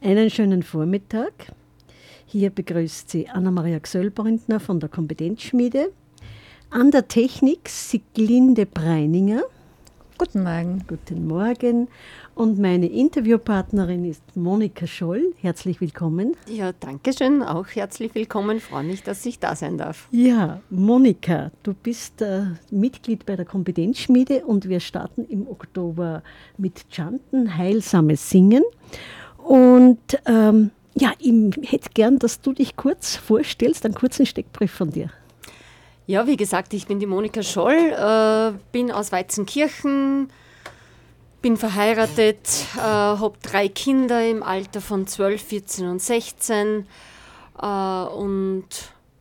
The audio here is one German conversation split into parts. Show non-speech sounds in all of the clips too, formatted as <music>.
Einen schönen Vormittag. Hier begrüßt Sie Anna-Maria Gsöllbrandner von der Kompetenzschmiede. An der Technik Siglinde Breininger. Guten Morgen. Guten Morgen. Und meine Interviewpartnerin ist Monika Scholl. Herzlich willkommen. Ja, danke schön. Auch herzlich willkommen. Freue mich, dass ich da sein darf. Ja, Monika, du bist äh, Mitglied bei der Kompetenzschmiede und wir starten im Oktober mit Chanten, heilsames Singen. Und ähm, ja, ich hätte gern, dass du dich kurz vorstellst, einen kurzen Steckbrief von dir. Ja, wie gesagt, ich bin die Monika Scholl, äh, bin aus Weizenkirchen, bin verheiratet, äh, habe drei Kinder im Alter von 12, 14 und 16 äh, und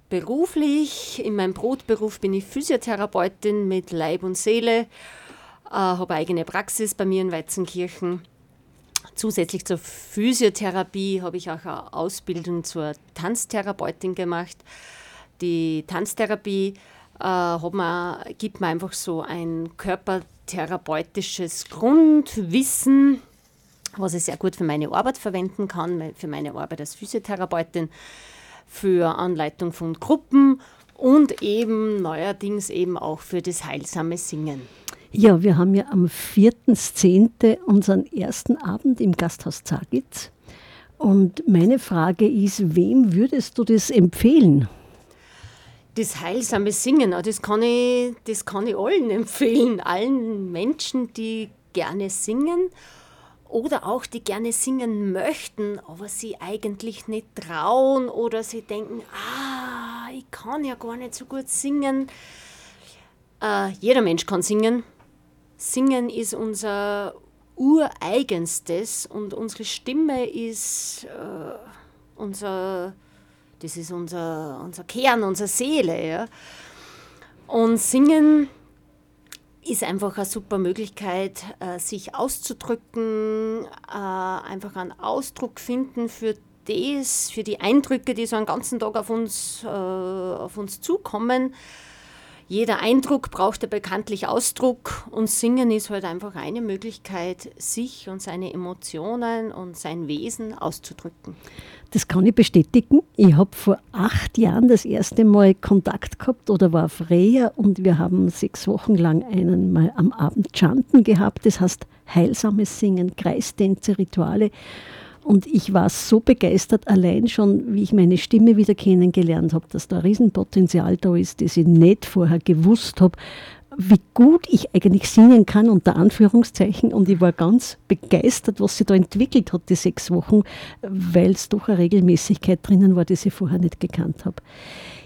beruflich, in meinem Brotberuf bin ich Physiotherapeutin mit Leib und Seele, äh, habe eigene Praxis bei mir in Weizenkirchen Zusätzlich zur Physiotherapie habe ich auch eine Ausbildung zur Tanztherapeutin gemacht. Die Tanztherapie äh, man, gibt mir einfach so ein körpertherapeutisches Grundwissen, was ich sehr gut für meine Arbeit verwenden kann, für meine Arbeit als Physiotherapeutin, für Anleitung von Gruppen und eben neuerdings eben auch für das heilsame Singen. Ja, wir haben ja am 4.10. unseren ersten Abend im Gasthaus Zagitz. Und meine Frage ist, wem würdest du das empfehlen? Das heilsame Singen, ah, das kann, ich, das kann ich allen <laughs> empfehlen. Allen Menschen, die gerne singen oder auch die gerne singen möchten, aber sie eigentlich nicht trauen oder sie denken, ah, ich kann ja gar nicht so gut singen. Äh, jeder Mensch kann singen. Singen ist unser ureigenstes und unsere Stimme ist äh, unser, das ist unser, unser Kern, unsere Seele. Ja? Und Singen ist einfach eine super Möglichkeit, äh, sich auszudrücken, äh, einfach einen Ausdruck finden für das, für die Eindrücke, die so einen ganzen Tag auf uns, äh, auf uns zukommen jeder Eindruck braucht ja bekanntlich Ausdruck und Singen ist halt einfach eine Möglichkeit, sich und seine Emotionen und sein Wesen auszudrücken. Das kann ich bestätigen. Ich habe vor acht Jahren das erste Mal Kontakt gehabt oder war auf Reha und wir haben sechs Wochen lang einen mal am Abend Chanten gehabt. Das heißt heilsames Singen, Kreistänze, Rituale. Und ich war so begeistert, allein schon, wie ich meine Stimme wieder kennengelernt habe, dass da ein Riesenpotenzial da ist, das ich nicht vorher gewusst habe, wie gut ich eigentlich singen kann, unter Anführungszeichen. Und ich war ganz begeistert, was sie da entwickelt hat, die sechs Wochen, weil es doch eine Regelmäßigkeit drinnen war, die ich vorher nicht gekannt habe.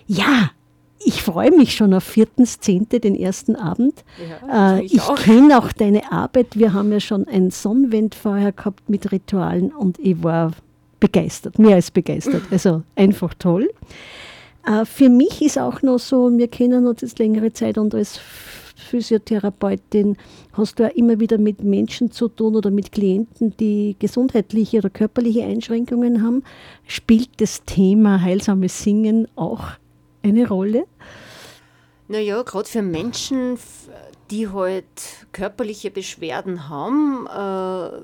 Ja, ich freue mich schon auf 4.10., den ersten Abend. Ja, äh, ich, kenne auch deine Arbeit. Wir haben ja schon ein Sonnenwend vorher gehabt mit Ritualen und ich war begeistert, mehr als begeistert. <laughs> Also einfach toll. Äh, für mich ist auch noch so, wir kennen uns jetzt längere Zeit und als Physiotherapeutin hast du ja immer wieder mit Menschen zu tun oder mit Klienten, die gesundheitliche oder körperliche Einschränkungen haben. Spielt das Thema heilsames Singen auch eine Rolle? Naja, gerade für Menschen, die halt körperliche Beschwerden haben, äh,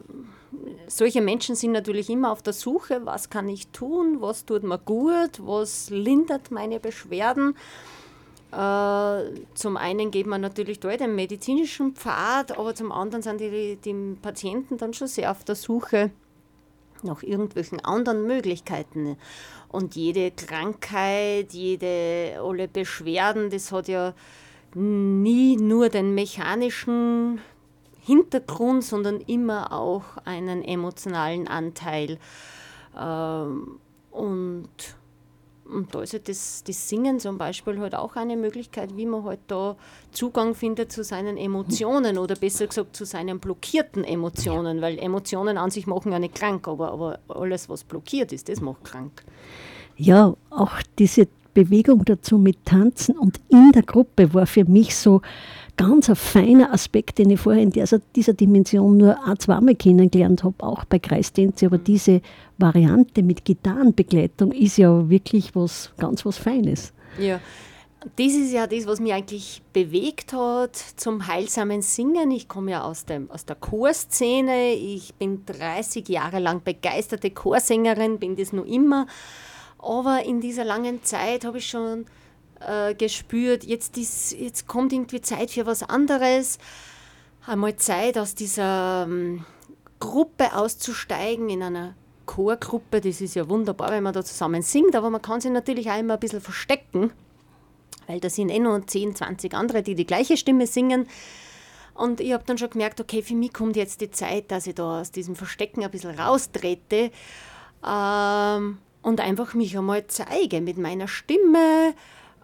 solche Menschen sind natürlich immer auf der Suche, was kann ich tun, was tut mir gut, was lindert meine Beschwerden. Äh, zum einen geht man natürlich dort den medizinischen Pfad, aber zum anderen sind die, die Patienten dann schon sehr auf der Suche nach irgendwelchen anderen Möglichkeiten. Und jede Krankheit, jede, alle Beschwerden, das hat ja nie nur den mechanischen Hintergrund, sondern immer auch einen emotionalen Anteil. Ähm, und und da ist halt das, das Singen zum Beispiel halt auch eine Möglichkeit, wie man halt da Zugang findet zu seinen Emotionen oder besser gesagt zu seinen blockierten Emotionen, weil Emotionen an sich machen ja nicht krank, aber, aber alles, was blockiert ist, das macht krank. Ja, auch diese Bewegung dazu mit Tanzen und in der Gruppe war für mich so ganz ein feiner Aspekt, den ich vorher in dieser, dieser Dimension nur ein, zweimal kennengelernt habe, auch bei Kreistänze. Aber diese Variante mit Gitarrenbegleitung ist ja wirklich was ganz was Feines. Ja, das ist ja das, was mich eigentlich bewegt hat zum heilsamen Singen. Ich komme ja aus, dem, aus der Chorszene. Ich bin 30 Jahre lang begeisterte Chorsängerin, bin das nur immer. Aber in dieser langen Zeit habe ich schon äh, gespürt, jetzt, ist, jetzt kommt irgendwie Zeit für was anderes. Einmal Zeit, aus dieser ähm, Gruppe auszusteigen, in einer Chorgruppe. Das ist ja wunderbar, wenn man da zusammen singt, aber man kann sich natürlich auch immer ein bisschen verstecken weil da sind eh noch 10, 20 andere, die die gleiche Stimme singen. Und ich habe dann schon gemerkt, okay, für mich kommt jetzt die Zeit, dass ich da aus diesem Verstecken ein bisschen raustrete ähm, und einfach mich einmal zeige mit meiner Stimme,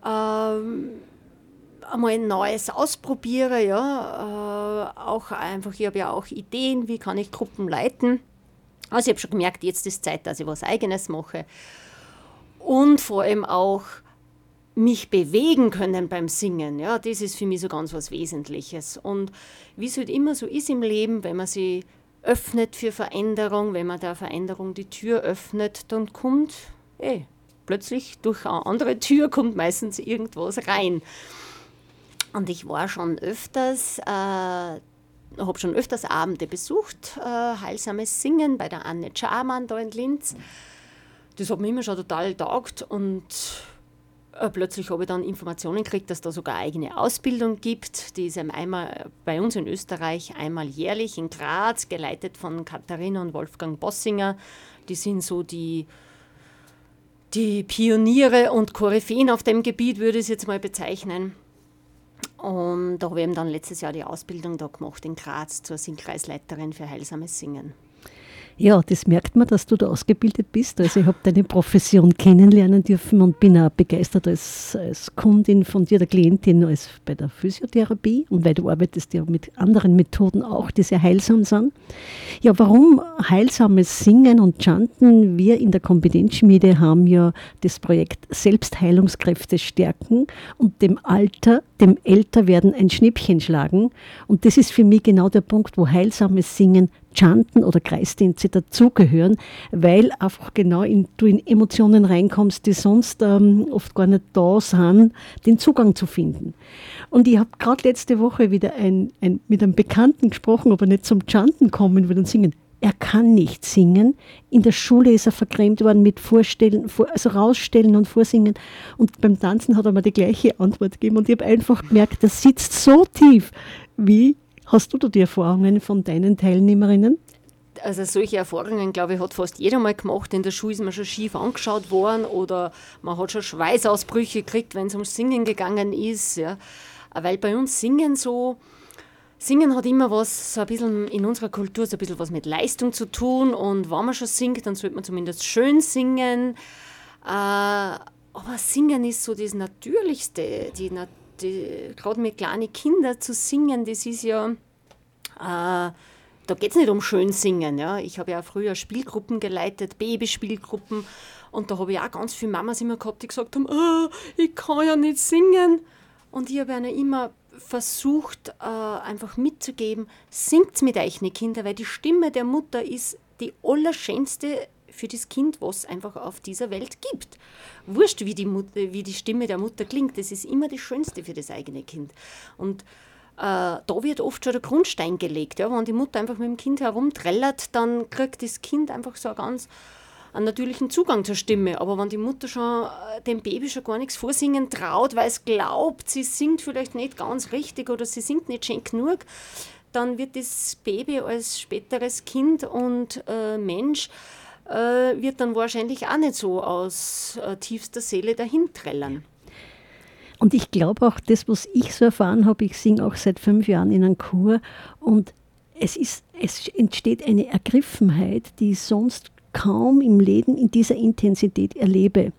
einmal ein Neues ausprobiere, ja, äh, auch einfach, ich habe ja auch Ideen, wie kann ich Gruppen leiten. Also ich habe schon gemerkt, jetzt ist Zeit, dass ich was Eigenes mache. Und vor allem auch mich bewegen können beim Singen, ja, das ist für mich so ganz was Wesentliches. Und wie es halt immer so ist im Leben, wenn man sie öffnet für Veränderung, wenn man der Veränderung die Tür öffnet, dann kommt eh, plötzlich durch eine andere Tür kommt meistens irgendwas rein. Und ich war schon öfters, äh, habe schon öfters Abende besucht, äh, heilsames Singen bei der Anne Charman da in Linz. Das hat mir immer schon total taugt und äh, plötzlich habe ich dann Informationen gekriegt, dass da sogar eigene Ausbildung gibt. Die ist einmal bei uns in Österreich einmal jährlich in Graz, geleitet von Katharina und Wolfgang Bossinger. Die sind so die, die Pioniere und Koryphäen auf dem Gebiet, würde ich es jetzt mal bezeichnen. Und da habe ich eben dann letztes Jahr die Ausbildung da gemacht in Graz zur Singkreisleiterin für heilsames Singen. Ja, das merkt man, dass du da ausgebildet bist. Also ich habe deine Profession kennenlernen dürfen und bin auch begeistert als, als Kundin von dir, der Klientin, als bei der Physiotherapie und weil du arbeitest ja mit anderen Methoden auch, die sehr heilsam sind. Ja, warum heilsames Singen und Chanten? Wir in der Kompetenzschmiede haben ja das Projekt Selbstheilungskräfte stärken und dem Alter, dem Älterwerden ein Schnippchen schlagen. Und das ist für mich genau der Punkt, wo heilsames Singen Chanten oder Kreisdienste dazugehören, weil einfach genau in, du in Emotionen reinkommst, die sonst ähm, oft gar nicht da sind, den Zugang zu finden. Und ich habe gerade letzte Woche wieder ein, ein, mit einem Bekannten gesprochen, aber nicht zum Chanten kommen, sondern singen. Er kann nicht singen. In der Schule ist er vergrämt worden mit Vorstellen, also rausstellen und vorsingen. Und beim Tanzen hat er mir die gleiche Antwort gegeben. Und ich habe einfach gemerkt, das sitzt so tief wie Hast du da die Erfahrungen von deinen Teilnehmerinnen? Also solche Erfahrungen, glaube ich, hat fast jeder mal gemacht. In der Schule ist man schon schief angeschaut worden oder man hat schon Schweißausbrüche gekriegt, wenn es ums Singen gegangen ist. Ja. Weil bei uns Singen so, Singen hat immer was, so ein bisschen in unserer Kultur, so ein bisschen was mit Leistung zu tun. Und wenn man schon singt, dann sollte man zumindest schön singen. Äh, aber Singen ist so das Natürlichste, die, gerade mit kleinen Kindern zu singen, das ist ja, äh, da geht es nicht um schön singen. Ja. Ich habe ja früher Spielgruppen geleitet, Babyspielgruppen. Und da habe ich auch ganz viele Mamas immer gehabt, die gesagt haben, oh, ich kann ja nicht singen. Und ich habe ihnen immer versucht, äh, einfach mitzugeben, singt mit euch, Kinder, weil die Stimme der Mutter ist die allerschönste für das Kind, was es einfach auf dieser Welt gibt. Wurscht, wie die, Mutter, wie die Stimme der Mutter klingt, das ist immer das Schönste für das eigene Kind. Und äh, da wird oft schon der Grundstein gelegt. Ja? Wenn die Mutter einfach mit dem Kind herumträllert, dann kriegt das Kind einfach so einen ganz einen natürlichen Zugang zur Stimme. Aber wenn die Mutter schon äh, dem Baby schon gar nichts vorsingen traut, weil es glaubt, sie singt vielleicht nicht ganz richtig oder sie singt nicht schön genug, dann wird das Baby als späteres Kind und äh, Mensch äh, wird dann wahrscheinlich auch nicht so aus äh, tiefster Seele dahin trällern. Und ich glaube auch, das, was ich so erfahren habe, ich singe auch seit fünf Jahren in einem Chor und es, ist, es entsteht eine Ergriffenheit, die ich sonst kaum im Leben in dieser Intensität erlebe.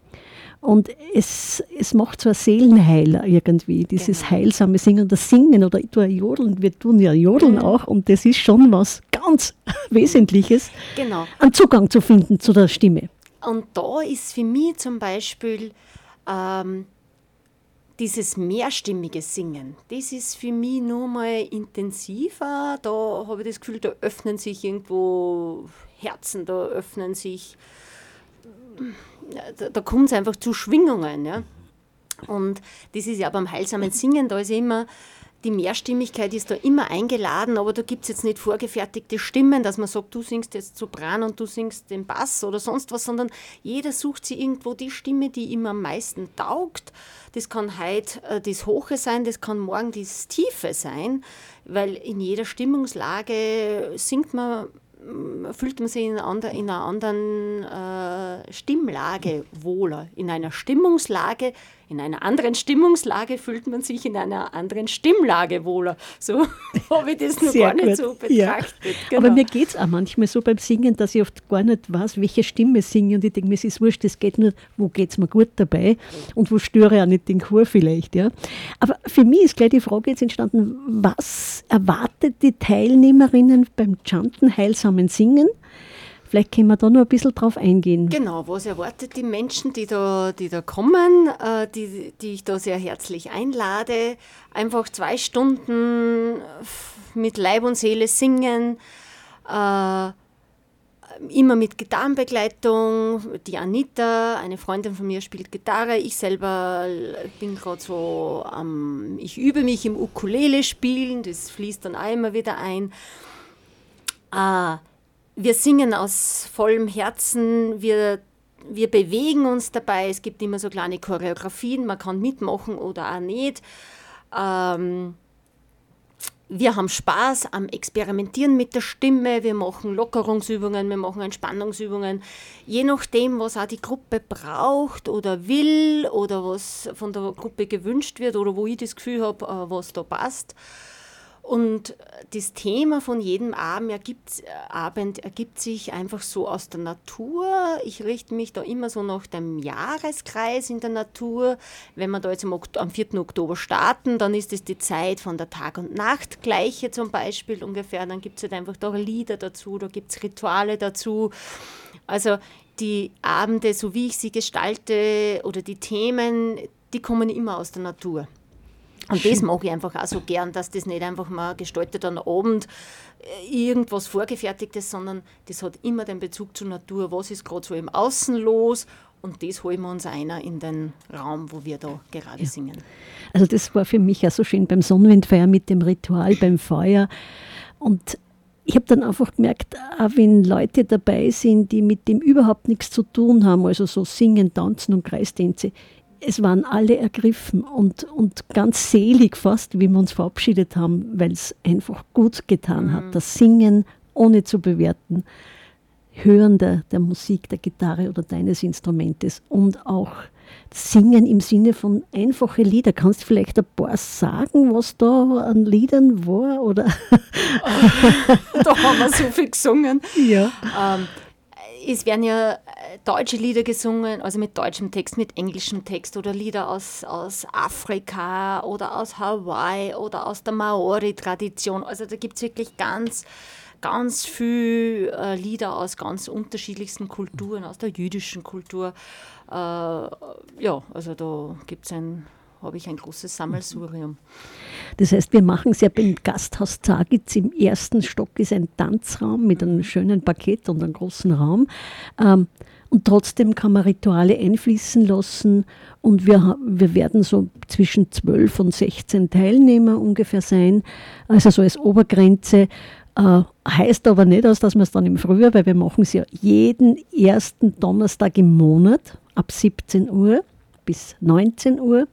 Und es, es macht so ein Seelenheiler irgendwie, dieses genau. heilsame Singen oder Singen oder du Jodeln. Wir tun ja Jodeln mhm. auch und das ist schon was ganz <laughs> Wesentliches, genau. einen Zugang zu finden zu der Stimme. Und da ist für mich zum Beispiel ähm, dieses mehrstimmige Singen, das ist für mich nur mal intensiver. Da habe ich das Gefühl, da öffnen sich irgendwo Herzen, da öffnen sich da, kommt es einfach zu Schwingungen. Ja? Und das ist ja beim heilsamen Singen, da ist immer die Mehrstimmigkeit ist da immer eingeladen, aber da gibt es jetzt nicht vorgefertigte Stimmen, dass man sagt, du singst jetzt Sopran und du singst den Bass oder sonst was, sondern jeder sucht sich irgendwo die Stimme, die ihm am meisten taugt. Das kann heute äh, das Hohe sein, das kann morgen das Tiefe sein, weil in jeder Stimmungslage singt man fühlt man sich in einer, in einer anderen äh, Stimmlage wohler. In einer Stimmungslage in einer anderen Stimmungslage fühlt man sich in einer anderen Stimmlage wohler. So <laughs> habe ich das noch Sehr gar gut. nicht so betrachtet. Ja. Genau. Aber mir geht es auch manchmal so beim Singen, dass ich oft gar nicht weiß, welche Stimme singe. Und ich denke mir, es ist wurscht, es geht nur, wo geht es mir gut dabei und wo störe ich auch nicht den Chor vielleicht. Ja. Aber für mich ist gleich die Frage jetzt entstanden, was erwartet die Teilnehmerinnen beim Chanten heilsamen Singen? Vielleicht können wir da noch ein bisschen drauf eingehen. Genau, was erwartet die Menschen, die da, die da kommen, äh, die, die ich da sehr herzlich einlade. Einfach zwei Stunden mit Leib und Seele singen. Äh, immer mit Gitarrenbegleitung. Die Anita, eine Freundin von mir, spielt Gitarre. Ich selber bin gerade so, ich übe mich im Ukulele spielen. Das fließt dann auch immer wieder ein. Äh, wir singen aus vollem Herzen, wir, wir bewegen uns dabei. Es gibt immer so kleine Choreografien, man kann mitmachen oder auch nicht. Ähm, wir haben Spaß am Experimentieren mit der Stimme, wir machen Lockerungsübungen, wir machen Entspannungsübungen, je nachdem, was auch die Gruppe braucht oder will oder was von der Gruppe gewünscht wird oder wo ich das Gefühl habe, äh, was da passt. Und das Thema von jedem Abend ergibt, äh, Abend ergibt sich einfach so aus der Natur. Ich richte mich da immer so nach dem Jahreskreis in der Natur. Wenn wir da jetzt am, am 4. Oktober starten, dann ist es die Zeit von der Tag- und Nachtgleiche zum Beispiel ungefähr. Dann gibt es halt einfach da Lieder dazu, da gibt es Rituale dazu. Also die Abende, so wie ich sie gestalte oder die Themen, die kommen immer aus der Natur. Und das mag ich einfach auch so gern, dass das nicht einfach mal gestaltet an Abend äh, irgendwas Vorgefertigtes, sondern das hat immer den Bezug zur Natur. Was ist gerade so im Außen los? Und das holen wir uns einer in den Raum, wo wir da gerade ja. singen. Also das war für mich auch so schön beim Sonnenwindfeier mit dem Ritual beim Feuer. Und ich habe dann einfach gemerkt, auch wenn Leute dabei sind, die mit dem überhaupt nichts zu tun haben, also so Singen, Tanzen und Kreistänze, es waren alle ergriffen und, und ganz selig fast, wie wir uns verabschiedet haben, weil es einfach gut getan hat. Mhm. Das Singen ohne zu bewerten, Hören der, der Musik, der Gitarre oder deines Instrumentes und auch Singen im Sinne von einfache Lieder. Kannst du vielleicht ein paar sagen, was da an Liedern war? Oder? <laughs> da haben wir so viel gesungen. Ja. Ähm, es werden ja äh, deutsche Lieder gesungen, also mit deutschem Text, mit englischem Text oder Lieder aus, aus Afrika oder aus Hawaii oder aus der Maori-Tradition. Also da gibt es wirklich ganz, ganz viele äh, Lieder aus ganz unterschiedlichsten Kulturen, aus der jüdischen Kultur. Äh, ja, also da gibt es ein habe ich ein großes Sammelsurium. Das heißt, wir machen es ja beim Gasthaus Zagitz. Im ersten Stock ist ein Tanzraum mit einem schönen Parkett und einem großen Raum. Ähm, und trotzdem kann man Rituale einfließen lassen. Und wir, wir werden so zwischen 12 und 16 Teilnehmer ungefähr sein. Also so als Obergrenze. Äh, heißt aber nicht aus, dass wir es dann im Frühjahr, weil wir machen es ja jeden ersten Donnerstag im Monat ab 17 Uhr bis 19 Uhr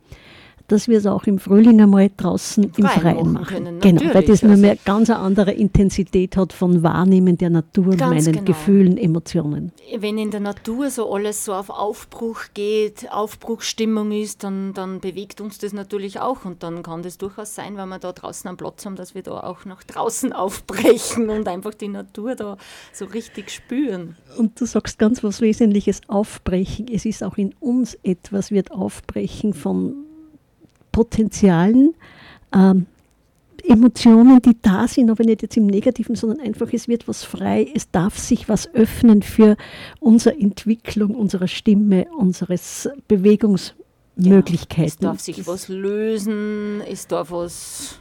dass wir es auch im Frühling einmal draußen im Freien, Freien machen. Können, genau, weil das nur mehr ganz eine andere Intensität hat von Wahrnehmen der Natur meinen genau. Gefühlen, Emotionen. Wenn in der Natur so alles so auf Aufbruch geht, Aufbruchsstimmung ist, dann, dann bewegt uns das natürlich auch und dann kann das durchaus sein, wenn wir da draußen am Platz haben, dass wir da auch nach draußen <laughs> aufbrechen und einfach die Natur da so richtig spüren. Und du sagst ganz was Wesentliches, aufbrechen. Es ist auch in uns etwas, wird aufbrechen von Potenzialen, ähm, Emotionen, die da sind, aber nicht jetzt im Negativen, sondern einfach, es wird was frei, es darf sich was öffnen für unsere Entwicklung, unserer Stimme, unseres Bewegungsmöglichkeiten. Ja, es darf sich was lösen, es darf was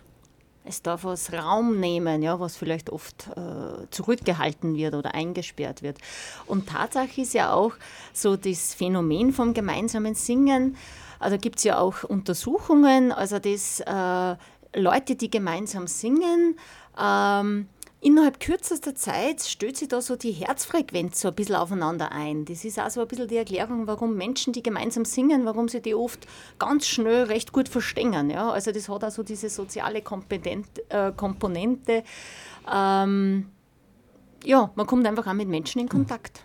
Es darf was Raum nehmen, ja, was vielleicht oft äh, zurückgehalten wird oder eingesperrt wird. Und Tatsache ist ja auch so das Phänomen vom gemeinsamen Singen. Also gibt es ja auch Untersuchungen, also dass äh, Leute, die gemeinsam singen, ähm, Innerhalb kürzester Zeit stellt sich da so die Herzfrequenz so ein bisschen aufeinander ein. Das ist auch so ein bisschen die Erklärung, warum Menschen, die gemeinsam singen, warum sie die oft ganz schnell recht gut verstehen. Ja? Also das hat auch so diese soziale äh, Komponente. Ähm, ja, man kommt einfach auch mit Menschen in Kontakt.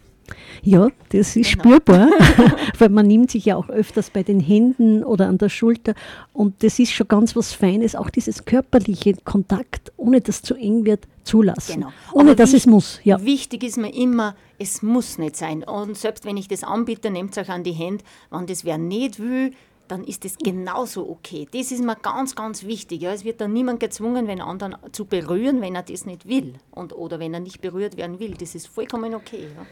Ja, das ist genau. spürbar, <laughs> weil man nimmt sich ja auch öfters bei den Händen oder an der Schulter und das ist schon ganz was Feines, auch dieses körperliche Kontakt, ohne dass zu eng wird, zulassen. Genau. Ohne Aber dass wichtig, es muss. Ja. Wichtig ist mir immer, es muss nicht sein. Und selbst wenn ich das anbiete, nehmt euch an die Hände, wenn das wer nicht will, dann ist das genauso okay. Das ist mir ganz, ganz wichtig. Ja. Es wird dann niemand gezwungen, den anderen zu berühren, wenn er das nicht will und, oder wenn er nicht berührt werden will. Das ist vollkommen okay. Ja.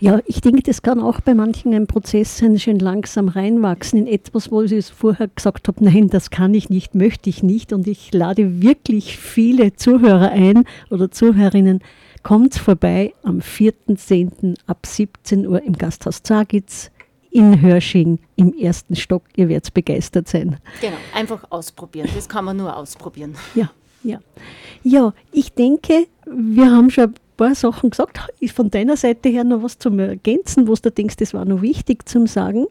Ja, ich denke, das kann auch bei manchen ein Prozess sein, schön langsam reinwachsen in etwas, wo ich vorher gesagt habe, nein, das kann ich nicht, möchte ich nicht. Und ich lade wirklich viele Zuhörer ein oder Zuhörerinnen, kommt vorbei am 4.10. ab 17 Uhr im Gasthaus Zagitz in Hörsching im ersten Stock. Ihr werdet begeistert sein. Genau, einfach ausprobieren. Das kann man nur ausprobieren. Ja, ja. Ja, ich denke, wir haben schon paar Sachen gesagt. Ist von deiner Seite her noch was zum Ergänzen, wo du denkst, das war noch wichtig zum Sagen?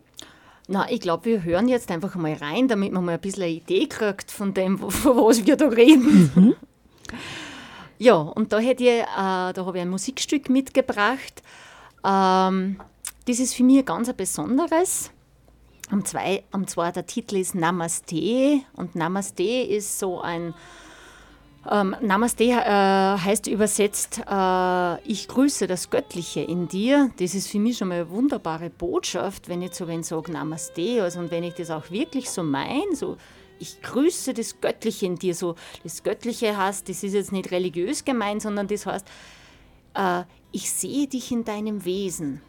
Na, ich glaube, wir hören jetzt einfach mal rein, damit man mal ein bisschen eine Idee kriegt von dem, von was wir da reden. Mhm. Ja, und da hätte ich, äh, da habe ich ein Musikstück mitgebracht. Ähm, das ist für mich ganz ein besonderes. Und, zwei, und zwar der Titel ist Namaste. Und Namaste ist so ein ähm, Namaste äh, heißt übersetzt, äh, ich grüße das Göttliche in dir. Das ist für mich schon mal eine wunderbare Botschaft, wenn ich so wenn sage Namaste. Also, und wenn ich das auch wirklich so meine, so ich grüße das Göttliche in dir. So, das Göttliche heißt, das ist jetzt nicht religiös gemeint, sondern das heißt, äh, ich sehe dich in deinem Wesen.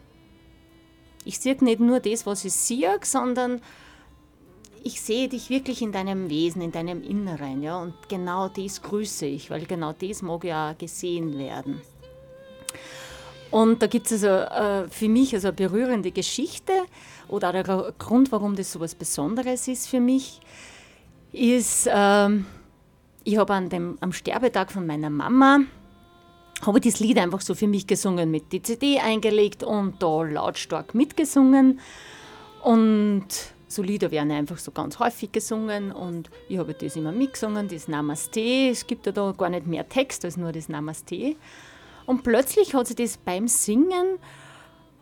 Ich sehe nicht nur das, was ich sehe, sondern ich sehe dich wirklich in deinem Wesen, in deinem Inneren, ja, und genau das grüße ich, weil genau das mag ja gesehen werden. Und da gibt es also äh, für mich also eine berührende Geschichte oder der Grund, warum das so etwas Besonderes ist für mich, ist, ähm, ich habe an dem, am Sterbetag von meiner Mama, habe das Lied einfach so für mich gesungen, mit die CD eingelegt und da lautstark mitgesungen. Und so werden einfach so ganz häufig gesungen und ich habe das immer mitgesungen, das Namaste. Es gibt ja da gar nicht mehr Text als nur das Namaste. Und plötzlich hat sich das beim Singen,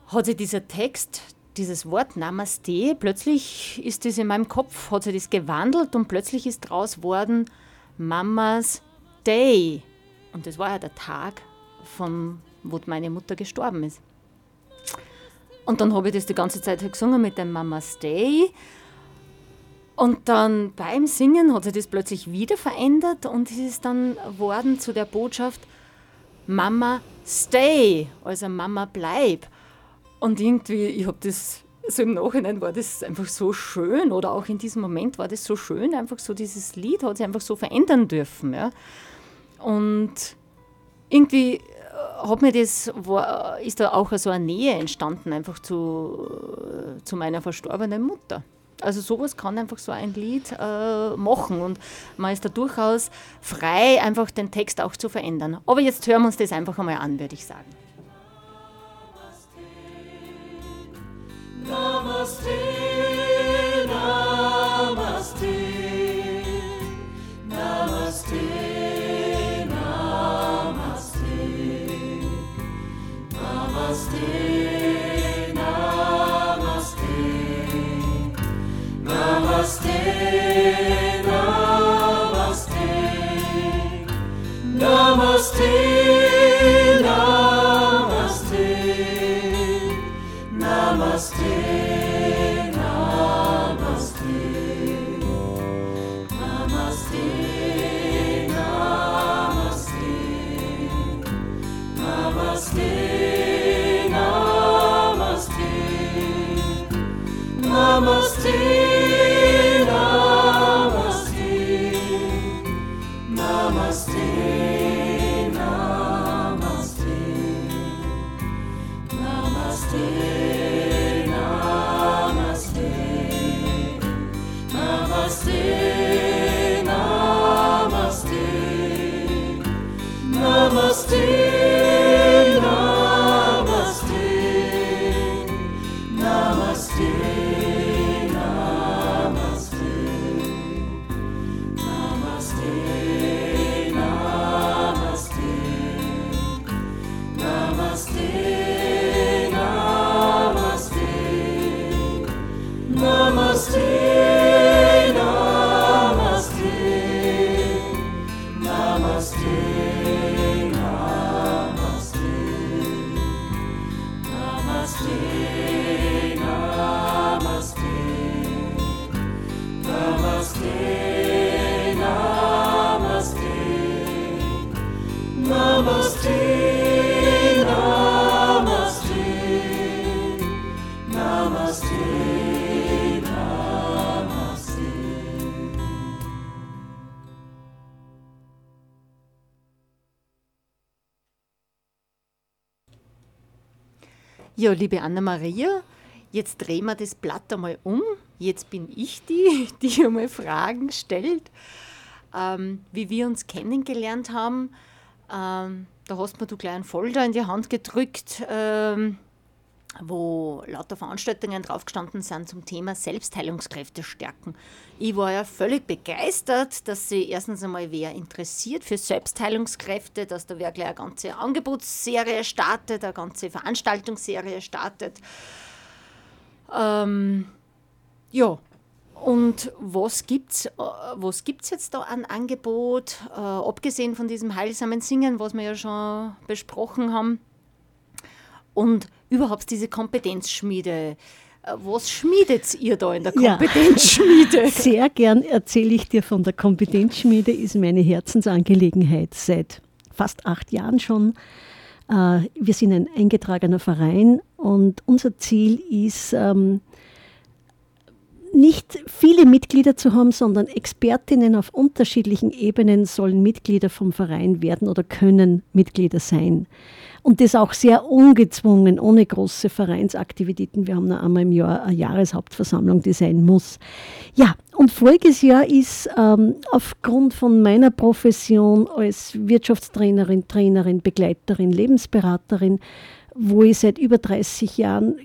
hat sich dieser Text, dieses Wort Namaste, plötzlich ist das in meinem Kopf, hat sich das gewandelt und plötzlich ist draus worden Mamas Day. Und das war ja der Tag, von, wo meine Mutter gestorben ist. Und dann habe ich das die ganze Zeit gesungen mit dem Mama Stay. Und dann beim Singen hat sich das plötzlich wieder verändert und es ist dann worden zu der Botschaft Mama Stay, also Mama bleib. Und irgendwie, ich habe das so im Nachhinein war das einfach so schön oder auch in diesem Moment war das so schön, einfach so dieses Lied hat sich einfach so verändern dürfen. Ja. Und irgendwie hat mir das, war, ist da auch so eine Nähe entstanden, einfach zu, zu meiner verstorbenen Mutter. Also sowas kann einfach so ein Lied äh, machen und man ist da durchaus frei, einfach den Text auch zu verändern. Aber jetzt hören wir uns das einfach einmal an, würde ich sagen. Namaste, Namaste, Ja, liebe Anna-Maria, jetzt drehen wir das Blatt einmal um. Jetzt bin ich die, <laughs> die einmal Fragen stellt. Ähm, wie wir uns kennengelernt haben, ähm, da hast mir du gleich einen Folder in die Hand gedrückt. Ähm, wo lauter Veranstaltungen draufgestanden sind zum Thema Selbstheilungskräfte stärken. Ich war ja völlig begeistert, dass sich erstens einmal wer interessiert für Selbstheilungskräfte, dass da wer gleich eine ganze Angebotsserie startet, eine ganze Veranstaltungsserie startet. Ähm, ja, und was gibt es was gibt's jetzt da an Angebot, äh, abgesehen von diesem heilsamen Singen, was wir ja schon besprochen haben? Und überhaupt diese Kompetenzschmiede. Äh, was schmiedet ihr da in der Kompetenzschmiede? Ja, <laughs> sehr gern erzähle ich dir von der Kompetenzschmiede, ist meine Herzensangelegenheit seit fast acht Jahren schon. Äh, wir sind ein eingetragener Verein und unser Ziel ist, ähm, nicht viele Mitglieder zu haben, sondern Expertinnen auf unterschiedlichen Ebenen sollen Mitglieder vom Verein werden oder können Mitglieder sein. Und das auch sehr ungezwungen, ohne große Vereinsaktivitäten. Wir haben noch einmal im Jahr eine Jahreshauptversammlung, die sein muss. Ja, und voriges Jahr ist ähm, aufgrund von meiner Profession als Wirtschaftstrainerin, Trainerin, Begleiterin, Lebensberaterin, wo ich seit über 30 Jahren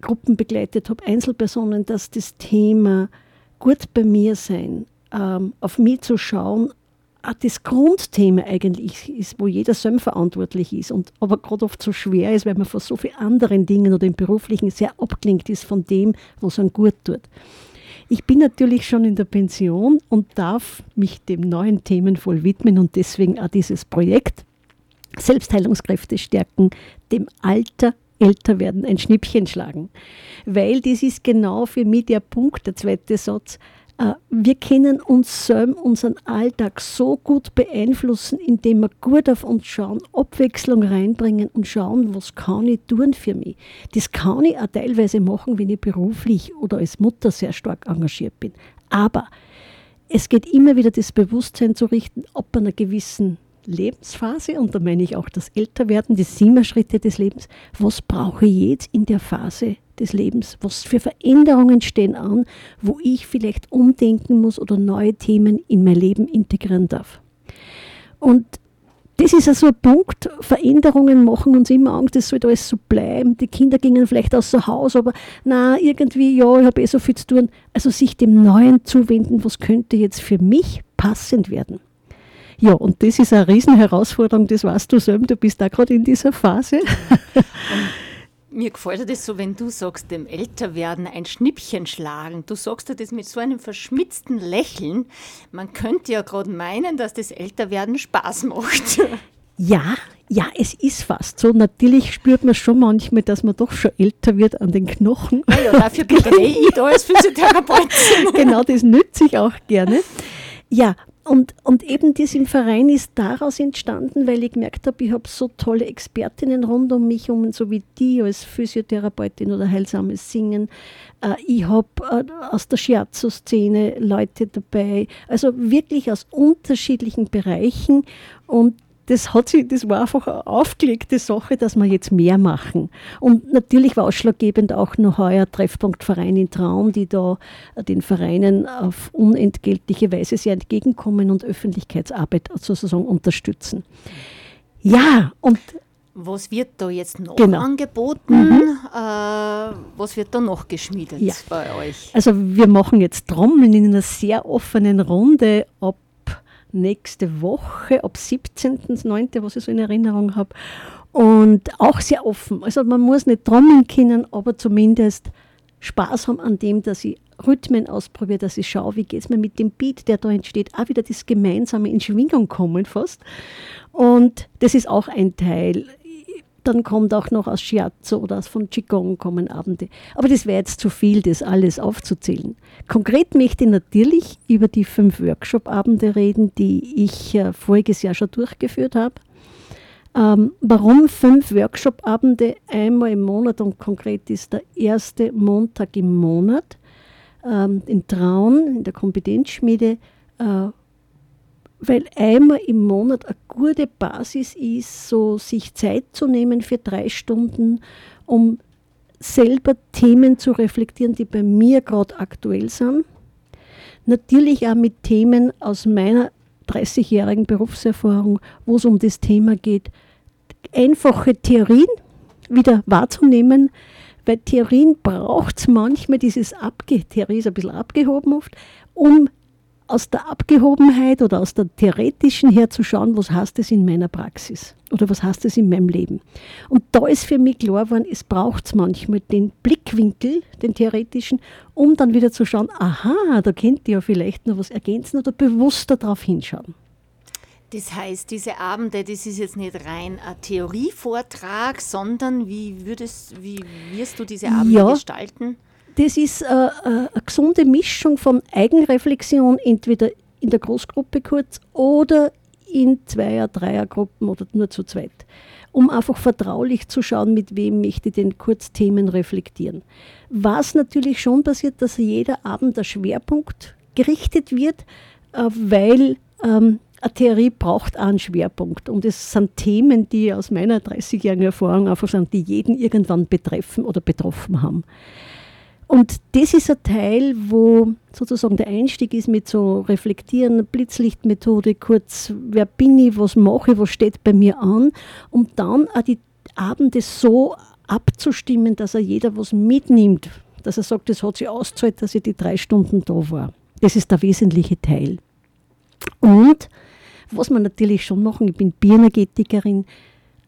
Gruppen begleitet habe, Einzelpersonen, dass das Thema gut bei mir sein, ähm, auf mich zu schauen, das Grundthema eigentlich ist, wo jeder selbst verantwortlich ist und aber gerade oft so schwer ist, weil man vor so vielen anderen Dingen oder im Beruflichen sehr abgelenkt ist von dem, was einem gut tut. Ich bin natürlich schon in der Pension und darf mich dem neuen Themen voll widmen und deswegen auch dieses Projekt Selbstheilungskräfte stärken, dem Alter älter werden ein Schnippchen schlagen. Weil das ist genau für mich der Punkt, der zweite Satz, äh, wir können uns selbst unseren Alltag so gut beeinflussen, indem wir gut auf uns schauen, Abwechslung reinbringen und schauen, was kann ich tun für mich. Das kann ich auch teilweise machen, wenn ich beruflich oder als Mutter sehr stark engagiert bin. Aber es geht immer wieder das Bewusstsein zu richten, ob einer gewissen Lebensphase, und da meine ich auch das Älterwerden, die sieben Schritte des Lebens, was brauche ich jetzt in der Phase des Lebens? Was für Veränderungen stehen an, wo ich vielleicht umdenken muss oder neue Themen in mein Leben integrieren darf? Und das ist also ein Punkt, Veränderungen machen uns immer Angst, das soll alles so bleiben. Die Kinder gingen vielleicht aus dem Haus, aber na irgendwie, ja, ich habe eh so viel zu tun. Also sich dem Neuen zuwenden, was könnte jetzt für mich passend werden. Ja, und das ist eine Riesenherausforderung, das weißt du selbst, du bist da gerade in dieser Phase. mir gefällt das so, wenn du sagst, dem Älterwerden ein Schnippchen schlagen. Du sagst das mit so einem verschmitzten Lächeln. Man könnte ja gerade meinen, dass das Älterwerden Spaß macht. Ja, ja, es ist fast so. Natürlich spürt man schon manchmal, dass man doch schon älter wird an den Knochen. Ja, ja dafür bin ich <laughs> da als Physiotherapeutin. genau, das nütze ich auch gerne. Ja, und, und eben das im Verein ist daraus entstanden, weil ich gemerkt habe, ich habe so tolle Expertinnen rund um mich um, so wie die als Physiotherapeutin oder heilsames Singen. Äh, ich habe äh, aus der Shiatsu-Szene Leute dabei, also wirklich aus unterschiedlichen Bereichen. Und das, hat sich, das war einfach eine aufgelegte Sache, dass wir jetzt mehr machen. Und natürlich war ausschlaggebend auch noch heuer Treffpunkt Verein in Traum, die da den Vereinen auf unentgeltliche Weise sehr entgegenkommen und Öffentlichkeitsarbeit sozusagen unterstützen. Ja, und Was wird da jetzt noch Genau. angeboten? Mhm. Äh, was wird da noch geschmiedet Ja. bei euch? Also wir machen jetzt Trommeln in einer sehr offenen Runde ab nächste Woche, ab 17.09., was ich so in Erinnerung habe. Und auch sehr offen. Also man muss nicht trommeln können, aber zumindest Spaß haben an dem, dass ich Rhythmen ausprobiere, dass ich schaue, wie geht es mir mit dem Beat, der da entsteht, auch wieder das Gemeinsame in Schwingung kommen fast. Und das ist auch ein Teil. Dann kommt auch noch aus Shiatsu oder aus von Qigong kommen Abende. Aber das wäre jetzt zu viel, das alles aufzuzählen. Konkret möchte ich natürlich über die fünf Workshop-Abende reden, die ich äh, voriges Jahr schon durchgeführt habe. Ähm, warum fünf Workshop-Abende einmal im Monat und konkret ist der erste Montag im Monat ähm, in Traun, in der Kompetenzschmiede, äh, weil einmal im Monat eine gute Basis ist, so sich Zeit zu nehmen für drei Stunden, um selber Themen zu reflektieren, die bei mir gerade aktuell sind. Natürlich auch mit Themen aus meiner 30-jährigen Berufserfahrung, wo es um das Thema geht, einfache Theorien wieder wahrzunehmen, weil Theorien braucht es manchmal, dieses Abge Theorie ist ein bisschen abgehoben oft, um aus der Abgehobenheit oder aus der theoretischen her zu schauen, was heißt es in meiner Praxis oder was heißt es in meinem Leben. Und da ist für mich klar geworden, es braucht manchmal den Blickwinkel, den theoretischen, um dann wieder zu schauen, aha, da könnt ihr ja vielleicht noch was ergänzen oder bewusster darauf hinschauen. Das heißt, diese Abende, das ist jetzt nicht rein ein Theorievortrag, sondern wie, würdest, wie wirst du diese Abende Ja. gestalten? Das ist äh, äh, eine gesunde Mischung von Eigenreflexion, entweder in der Großgruppe kurz oder in Zweier-, Dreiergruppen oder nur zu zweit, um einfach vertraulich zu schauen, mit wem möchte ich denn kurz Themen reflektieren. Was natürlich schon passiert, dass jeder Abend der Schwerpunkt gerichtet wird, äh, weil ähm, eine Theorie braucht auch einen Schwerpunkt. Und es sind Themen, die aus meiner 30-jährigen Erfahrung einfach sind, die jeden irgendwann betreffen oder betroffen haben. Und das ist ein Teil, wo sozusagen der Einstieg ist mit so Reflektieren, Blitzlichtmethode, kurz, wer bin ich, was mache ich, was steht bei mir an, um dann auch die Abende so abzustimmen, dass er jeder was mitnimmt, dass er sagt, das hat sich ausgezahlt, dass ich die drei Stunden da war. Das ist der wesentliche Teil. Und was wir natürlich schon machen, ich bin Bioenergetikerin,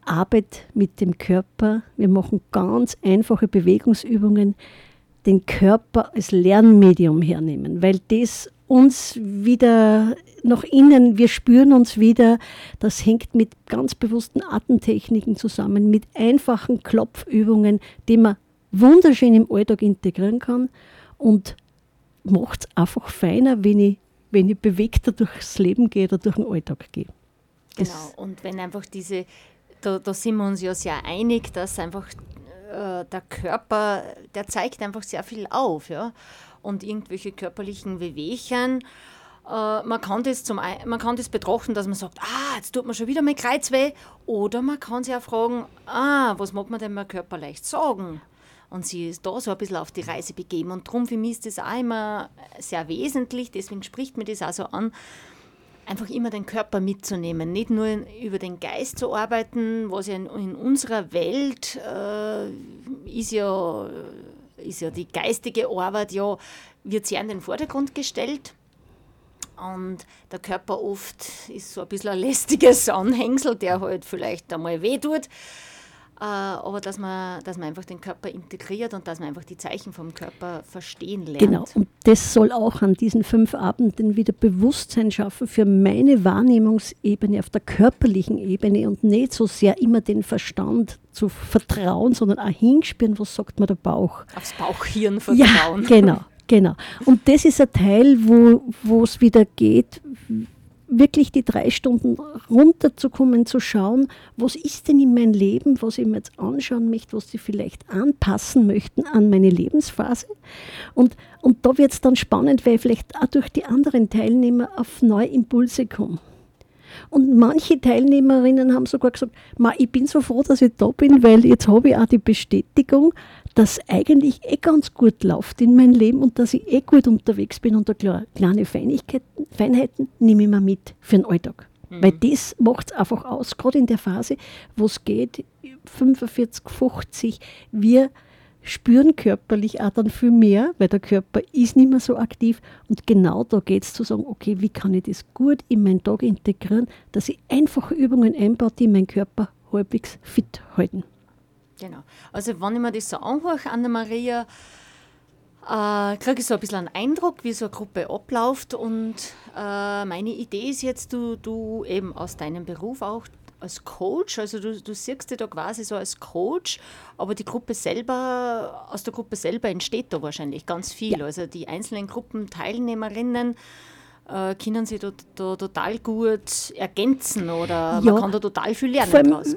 Arbeit mit dem Körper. Wir machen ganz einfache Bewegungsübungen, den Körper als Lernmedium hernehmen, weil das uns wieder nach innen, wir spüren uns wieder, das hängt mit ganz bewussten Atemtechniken zusammen, mit einfachen Klopfübungen, die man wunderschön im Alltag integrieren kann und macht es einfach feiner, wenn ich, wenn ich bewegter durchs Leben gehe oder durch den Alltag gehe. Das- Genau, und wenn einfach diese, da, da sind wir uns ja sehr einig, dass einfach äh, der Körper, der zeigt einfach sehr viel auf, ja. Und irgendwelche körperlichen Wehwehchen, äh, man, kann das zum, man kann das betrachten, dass man sagt, ah, jetzt tut mir schon wieder mein Kreuz weh. Oder man kann sich auch fragen, ah, was mag man denn meinem Körper leicht sagen? Und sie ist da so ein bisschen auf die Reise begeben. Und darum für mich ist das auch immer sehr wesentlich, deswegen spricht mir das auch so an, einfach immer den Körper mitzunehmen, nicht nur über den Geist zu arbeiten, was ja in, in unserer Welt äh, ist, ja, ist ja die geistige Arbeit, ja, wird sehr in den Vordergrund gestellt. Und der Körper oft ist so ein bisschen ein lästiges Anhängsel, der halt vielleicht einmal wehtut. Äh, aber dass man, dass man einfach den Körper integriert und dass man einfach die Zeichen vom Körper verstehen lernt. Genau, und das soll auch an diesen fünf Abenden wieder Bewusstsein schaffen für meine Wahrnehmungsebene auf der körperlichen Ebene und nicht so sehr immer den Verstand zu vertrauen, sondern auch hinspüren, was sagt mir der Bauch. Aufs Bauchhirn Ja, vertrauen. genau, genau. Und das ist ein Teil, wo es wieder geht, wirklich die drei Stunden runterzukommen, zu schauen, was ist denn in meinem Leben, was ich mir jetzt anschauen möchte, was sie vielleicht anpassen möchten an meine Lebensphase. Und, und da wird es dann spannend, weil ich vielleicht auch durch die anderen Teilnehmer auf neue Impulse komme. Und manche Teilnehmerinnen haben sogar gesagt, Ma, ich bin so froh, dass ich da bin, weil jetzt habe ich auch die Bestätigung, dass eigentlich eh ganz gut läuft in meinem Leben und dass ich eh gut unterwegs bin und da kleine Feinigkeiten, Feinheiten nehme ich mir mit für den Alltag. Mhm. Weil das macht es einfach aus, gerade in der Phase, wo es geht, 45, 50, wir spüren körperlich auch dann viel mehr, weil der Körper ist nicht mehr so aktiv. Und genau da geht es zu sagen, okay, wie kann ich das gut in meinen Tag integrieren, dass ich einfache Übungen einbaue, die meinen Körper halbwegs fit halten. Genau. Also wenn ich mir das so anhöre, Anna-Maria, äh, kriege ich so ein bisschen einen Eindruck, wie so eine Gruppe abläuft. Und äh, meine Idee ist jetzt, du, du eben aus deinem Beruf auch als Coach, also du, du siehst dich da quasi so als Coach, aber die Gruppe selber, aus der Gruppe selber entsteht da wahrscheinlich ganz viel. Ja. Also die einzelnen Gruppenteilnehmerinnen äh, können sie da, da, total gut ergänzen oder ja, man kann da total viel lernen allem, draus.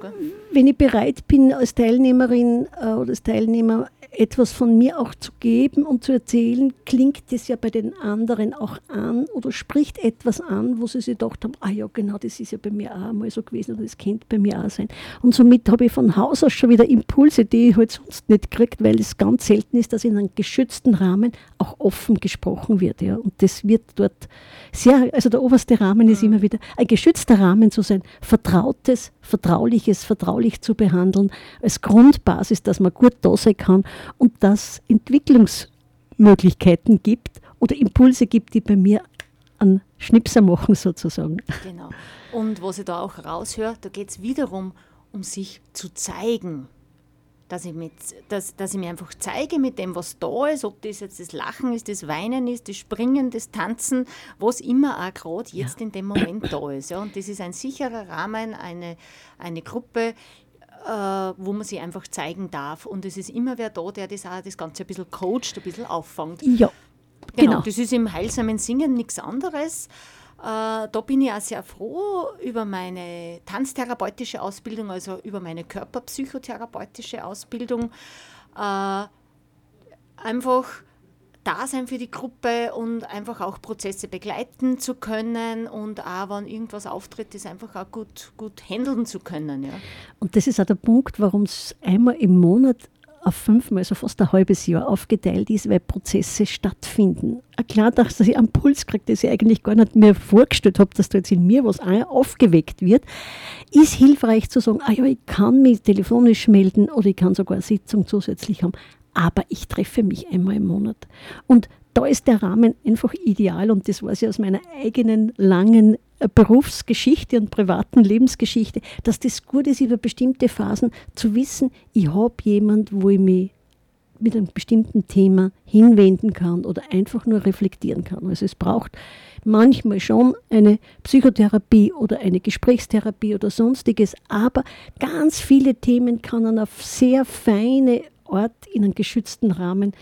Wenn ich bereit bin, als Teilnehmerin äh, oder als Teilnehmer etwas von mir auch zu geben und zu erzählen, klingt das ja bei den anderen auch an oder spricht etwas an, wo sie sich gedacht haben, ah ja, genau, das ist ja bei mir auch mal so gewesen oder das könnte bei mir auch sein. Und somit habe ich von Haus aus schon wieder Impulse, die ich halt sonst nicht kriege, weil es ganz selten ist, dass in einem geschützten Rahmen auch offen gesprochen wird. Ja. Und das wird dort sehr, also der oberste Rahmen ist immer wieder ein geschützter Rahmen zu sein, vertrautes, vertrauliches, vertraulich zu behandeln, als Grundbasis, dass man gut da sein kann und dass Entwicklungsmöglichkeiten gibt oder Impulse gibt, die bei mir einen Schnipser machen sozusagen. Genau. Und was ich da auch raushöre, da geht es wiederum um sich zu zeigen dass ich, mit, dass, dass ich mir einfach zeige mit dem, was da ist, ob das jetzt das Lachen ist, das Weinen ist, das Springen, das Tanzen, was immer auch gerade jetzt ja. in dem Moment da ist. Ja. Und das ist ein sicherer Rahmen, eine, eine Gruppe, wo man sich einfach zeigen darf. Und es ist immer wer da, der das auch das Ganze ein bisschen coacht, ein bisschen auffängt. Ja. Genau, genau. das ist im heilsamen Singen nichts anderes. Äh, da bin ich auch sehr froh über meine tanztherapeutische Ausbildung, also über meine körperpsychotherapeutische Ausbildung. Äh, einfach da sein für die Gruppe und einfach auch Prozesse begleiten zu können und auch, wenn irgendwas auftritt, das einfach auch gut, gut handeln zu können. Ja. Und das ist auch der Punkt, warum es einmal im Monat auf fünfmal, also fast ein halbes Jahr aufgeteilt ist, weil Prozesse stattfinden. Klar, dass ich einen Puls kriege, das ich eigentlich gar nicht mir vorgestellt habe, dass da jetzt in mir was aufgeweckt wird, ist hilfreich zu sagen, ah ja, ich kann mich telefonisch melden oder ich kann sogar eine Sitzung zusätzlich haben, aber ich treffe mich einmal im Monat. Und da ist der Rahmen einfach ideal und das weiß ich aus meiner eigenen langen äh, Berufsgeschichte und privaten Lebensgeschichte, dass das gut ist, über bestimmte Phasen zu wissen, ich habe jemand, wo ich mich mit einem bestimmten Thema hinwenden kann oder einfach nur reflektieren kann. Also es braucht manchmal schon eine Psychotherapie oder eine Gesprächstherapie oder sonstiges, aber ganz viele Themen kann man auf sehr feine Art in einem geschützten Rahmen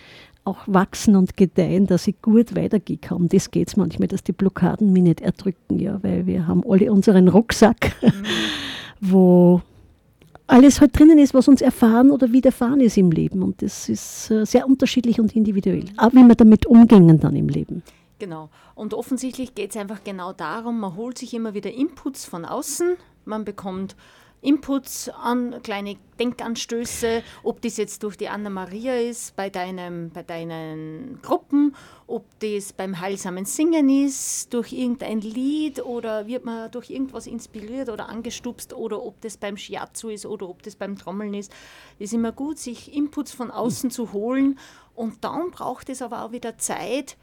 auch wachsen und gedeihen, dass ich gut weitergehen kann. Das geht es manchmal, dass die Blockaden mich nicht erdrücken, ja, weil wir haben alle unseren Rucksack, mhm. wo alles halt drinnen ist, was uns erfahren oder widerfahren ist im Leben. Und das ist äh, sehr unterschiedlich und individuell. Auch wie wir damit umgehen dann im Leben. Genau. Und offensichtlich geht es einfach genau darum, man holt sich immer wieder Inputs von außen, man bekommt Inputs an, kleine Denkanstöße, ob das jetzt durch die Anna-Maria ist, bei, deinem, bei deinen Gruppen, ob das beim heilsamen Singen ist, durch irgendein Lied oder wird man durch irgendwas inspiriert oder angestupst oder ob das beim Shiatsu ist oder ob das beim Trommeln ist. Es ist immer gut, sich Inputs von außen zu holen und dann braucht es aber auch wieder Zeit,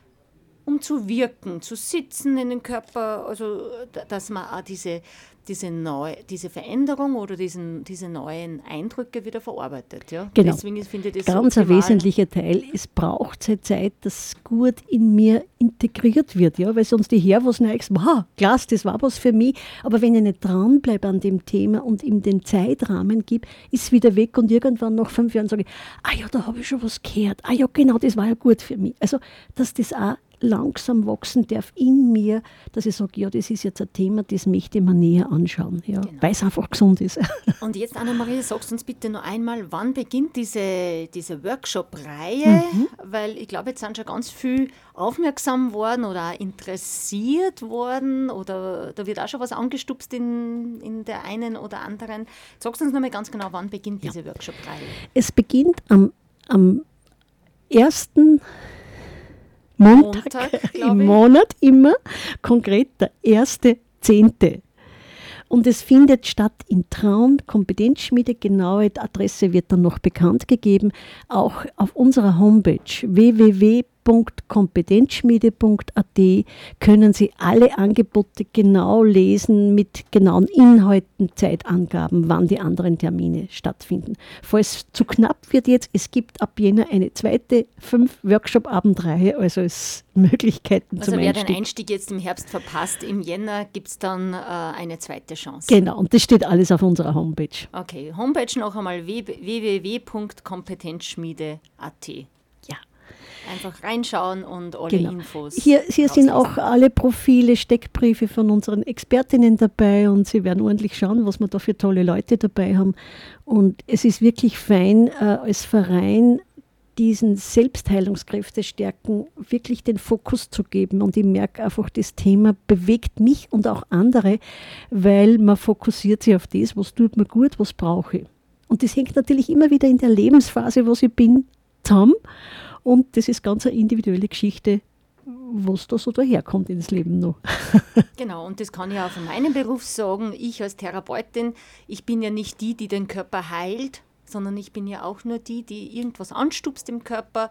um zu wirken, zu sitzen in den Körper, also dass man auch diese, diese, neu, diese Veränderung oder diesen, diese neuen Eindrücke wieder verarbeitet. Ja? Genau. Deswegen finde ich das Ganz so ein wesentlicher Teil. Es braucht seit Zeit, dass gut in mir integriert wird, ja? weil sonst ich her was Neues, wow, klasse, das war was für mich. Aber wenn ich nicht dranbleibe an dem Thema und ihm den Zeitrahmen gebe, ist es wieder weg und irgendwann nach fünf Jahren sage ich, ah ja, da habe ich schon was gehört. Ah ja, genau, das war ja gut für mich. Also, dass das auch langsam wachsen darf in mir, dass ich sage, ja, das ist jetzt ein Thema, das möchte ich mir näher anschauen, ja, genau. weil es einfach gesund ist. <laughs> Und jetzt, Anna-Maria, sagst uns bitte noch einmal, wann beginnt diese, diese Workshop-Reihe? Mhm. Weil ich glaube, jetzt sind schon ganz viel aufmerksam worden oder auch interessiert worden oder da wird auch schon was angestupst in, in der einen oder anderen. Sagst uns noch mal ganz genau, wann beginnt ja. diese Workshop-Reihe? Es beginnt am, am 1. Montag, Montag <laughs> im Monat immer, konkret der erste Zehnte. Und es findet statt in Traun, Kompetenzschmiede. Genaue Adresse wird dann noch bekannt gegeben. Auch auf unserer Homepage www www.kompetenzschmiede.at können Sie alle Angebote genau lesen mit genauen Inhalten, Zeitangaben, wann die anderen Termine stattfinden. Falls zu knapp wird jetzt, es gibt ab Jänner eine zweite fünf Workshop-Abendreihe, also es Möglichkeiten also zum wer Einstieg. den Einstieg jetzt im Herbst verpasst, im Jänner gibt es dann äh, eine zweite Chance. Genau, und das steht alles auf unserer Homepage. Okay, Homepage noch einmal www.kompetenzschmiede.at. Einfach reinschauen und alle genau. Infos. Hier, hier sind auch alle Profile, Steckbriefe von unseren Expertinnen dabei und Sie werden ordentlich schauen, was wir da für tolle Leute dabei haben. Und es ist wirklich fein, äh, als Verein diesen Selbstheilungskräfte stärken, wirklich den Fokus zu geben. Und ich merke einfach, das Thema bewegt mich und auch andere, weil man fokussiert sich auf das, was tut mir gut, was brauche ich. Und das hängt natürlich immer wieder in der Lebensphase, wo ich bin, zusammen. Und das ist ganz eine individuelle Geschichte, was da so daherkommt ins Leben noch. <laughs> genau, und das kann ich auch von meinem Beruf sagen. Ich als Therapeutin, ich bin ja nicht die, die den Körper heilt, sondern ich bin ja auch nur die, die irgendwas anstupst im Körper,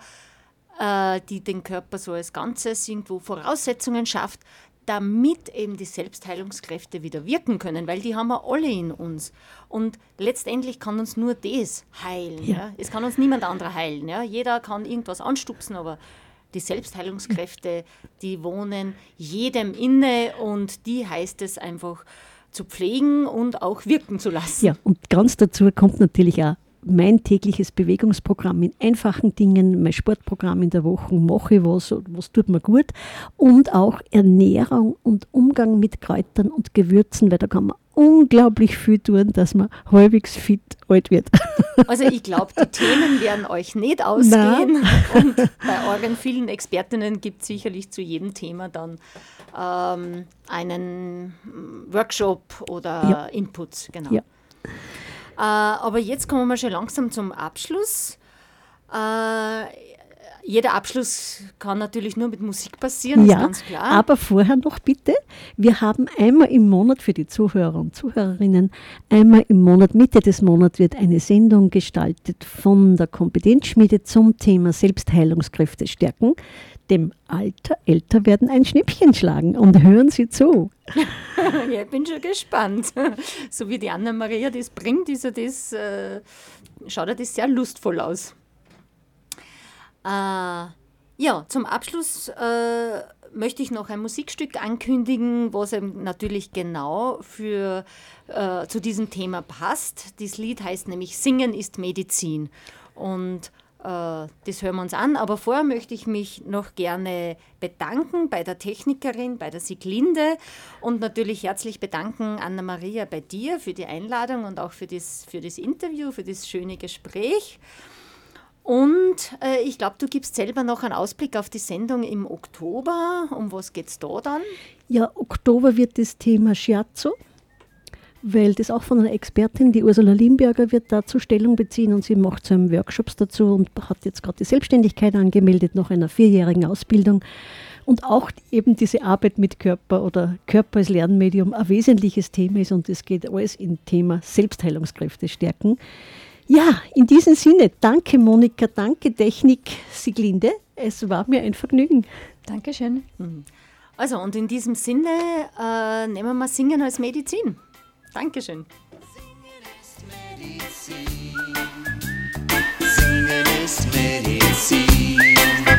äh, die den Körper so als Ganzes irgendwo Voraussetzungen schafft, damit eben die Selbstheilungskräfte wieder wirken können, weil die haben wir alle in uns. Und letztendlich kann uns nur das heilen. Ja. ja. Es kann uns niemand anderer heilen. Ja. Jeder kann irgendwas anstupsen, aber die Selbstheilungskräfte, die wohnen jedem inne und die heißt es einfach zu pflegen und auch wirken zu lassen. Ja, und ganz dazu kommt natürlich auch mein tägliches Bewegungsprogramm in einfachen Dingen, mein Sportprogramm in der Woche, mache ich was, was tut mir gut und auch Ernährung und Umgang mit Kräutern und Gewürzen, weil da kann man unglaublich viel tun, dass man halbwegs fit alt wird. <laughs> Also ich glaube, die Themen werden euch nicht ausgehen Nein. und bei euren vielen Expertinnen gibt es sicherlich zu jedem Thema dann ähm, einen Workshop oder ja. Inputs. Genau. Ja. Äh, aber jetzt kommen wir schon langsam zum Abschluss. Äh, jeder Abschluss kann natürlich nur mit Musik passieren, ja, ist ganz klar. Aber vorher noch bitte, wir haben einmal im Monat für die Zuhörer und Zuhörerinnen, einmal im Monat, Mitte des Monats wird eine Sendung gestaltet von der Kompetenzschmiede zum Thema Selbstheilungskräfte stärken dem Alter älter werden ein Schnippchen schlagen und hören Sie zu. <laughs> ja, ich bin schon gespannt. <laughs> So wie die Anna-Maria das bringt, ist ja das, äh, schaut ja das sehr lustvoll aus. Äh, ja, zum Abschluss äh, möchte ich noch ein Musikstück ankündigen, was natürlich genau für, äh, zu diesem Thema passt. Das Lied heißt nämlich Singen ist Medizin. Und das hören wir uns an. Aber vorher möchte ich mich noch gerne bedanken bei der Technikerin, bei der Siglinde und natürlich herzlich bedanken, Anna-Maria, bei dir für die Einladung und auch für das, für das Interview, für das schöne Gespräch. Und äh, ich glaube, du gibst selber noch einen Ausblick auf die Sendung im Oktober. Um was geht es da dann? Ja, Oktober wird das Thema Shiatsu weil das auch von einer Expertin, die Ursula Limberger, wird dazu Stellung beziehen und sie macht so einen Workshops dazu und hat jetzt gerade die Selbstständigkeit angemeldet nach einer vierjährigen Ausbildung. Und auch eben diese Arbeit mit Körper oder Körper als Lernmedium ein wesentliches Thema ist und es geht alles im Thema Selbstheilungskräfte stärken. Ja, in diesem Sinne, danke Monika, danke Technik Siglinde. Es war mir ein Vergnügen. Dankeschön. Mhm. Also, und in diesem Sinne äh, nehmen wir Singen als Medizin. Dankeschön. Singen ist Medizin. Singen ist Medizin.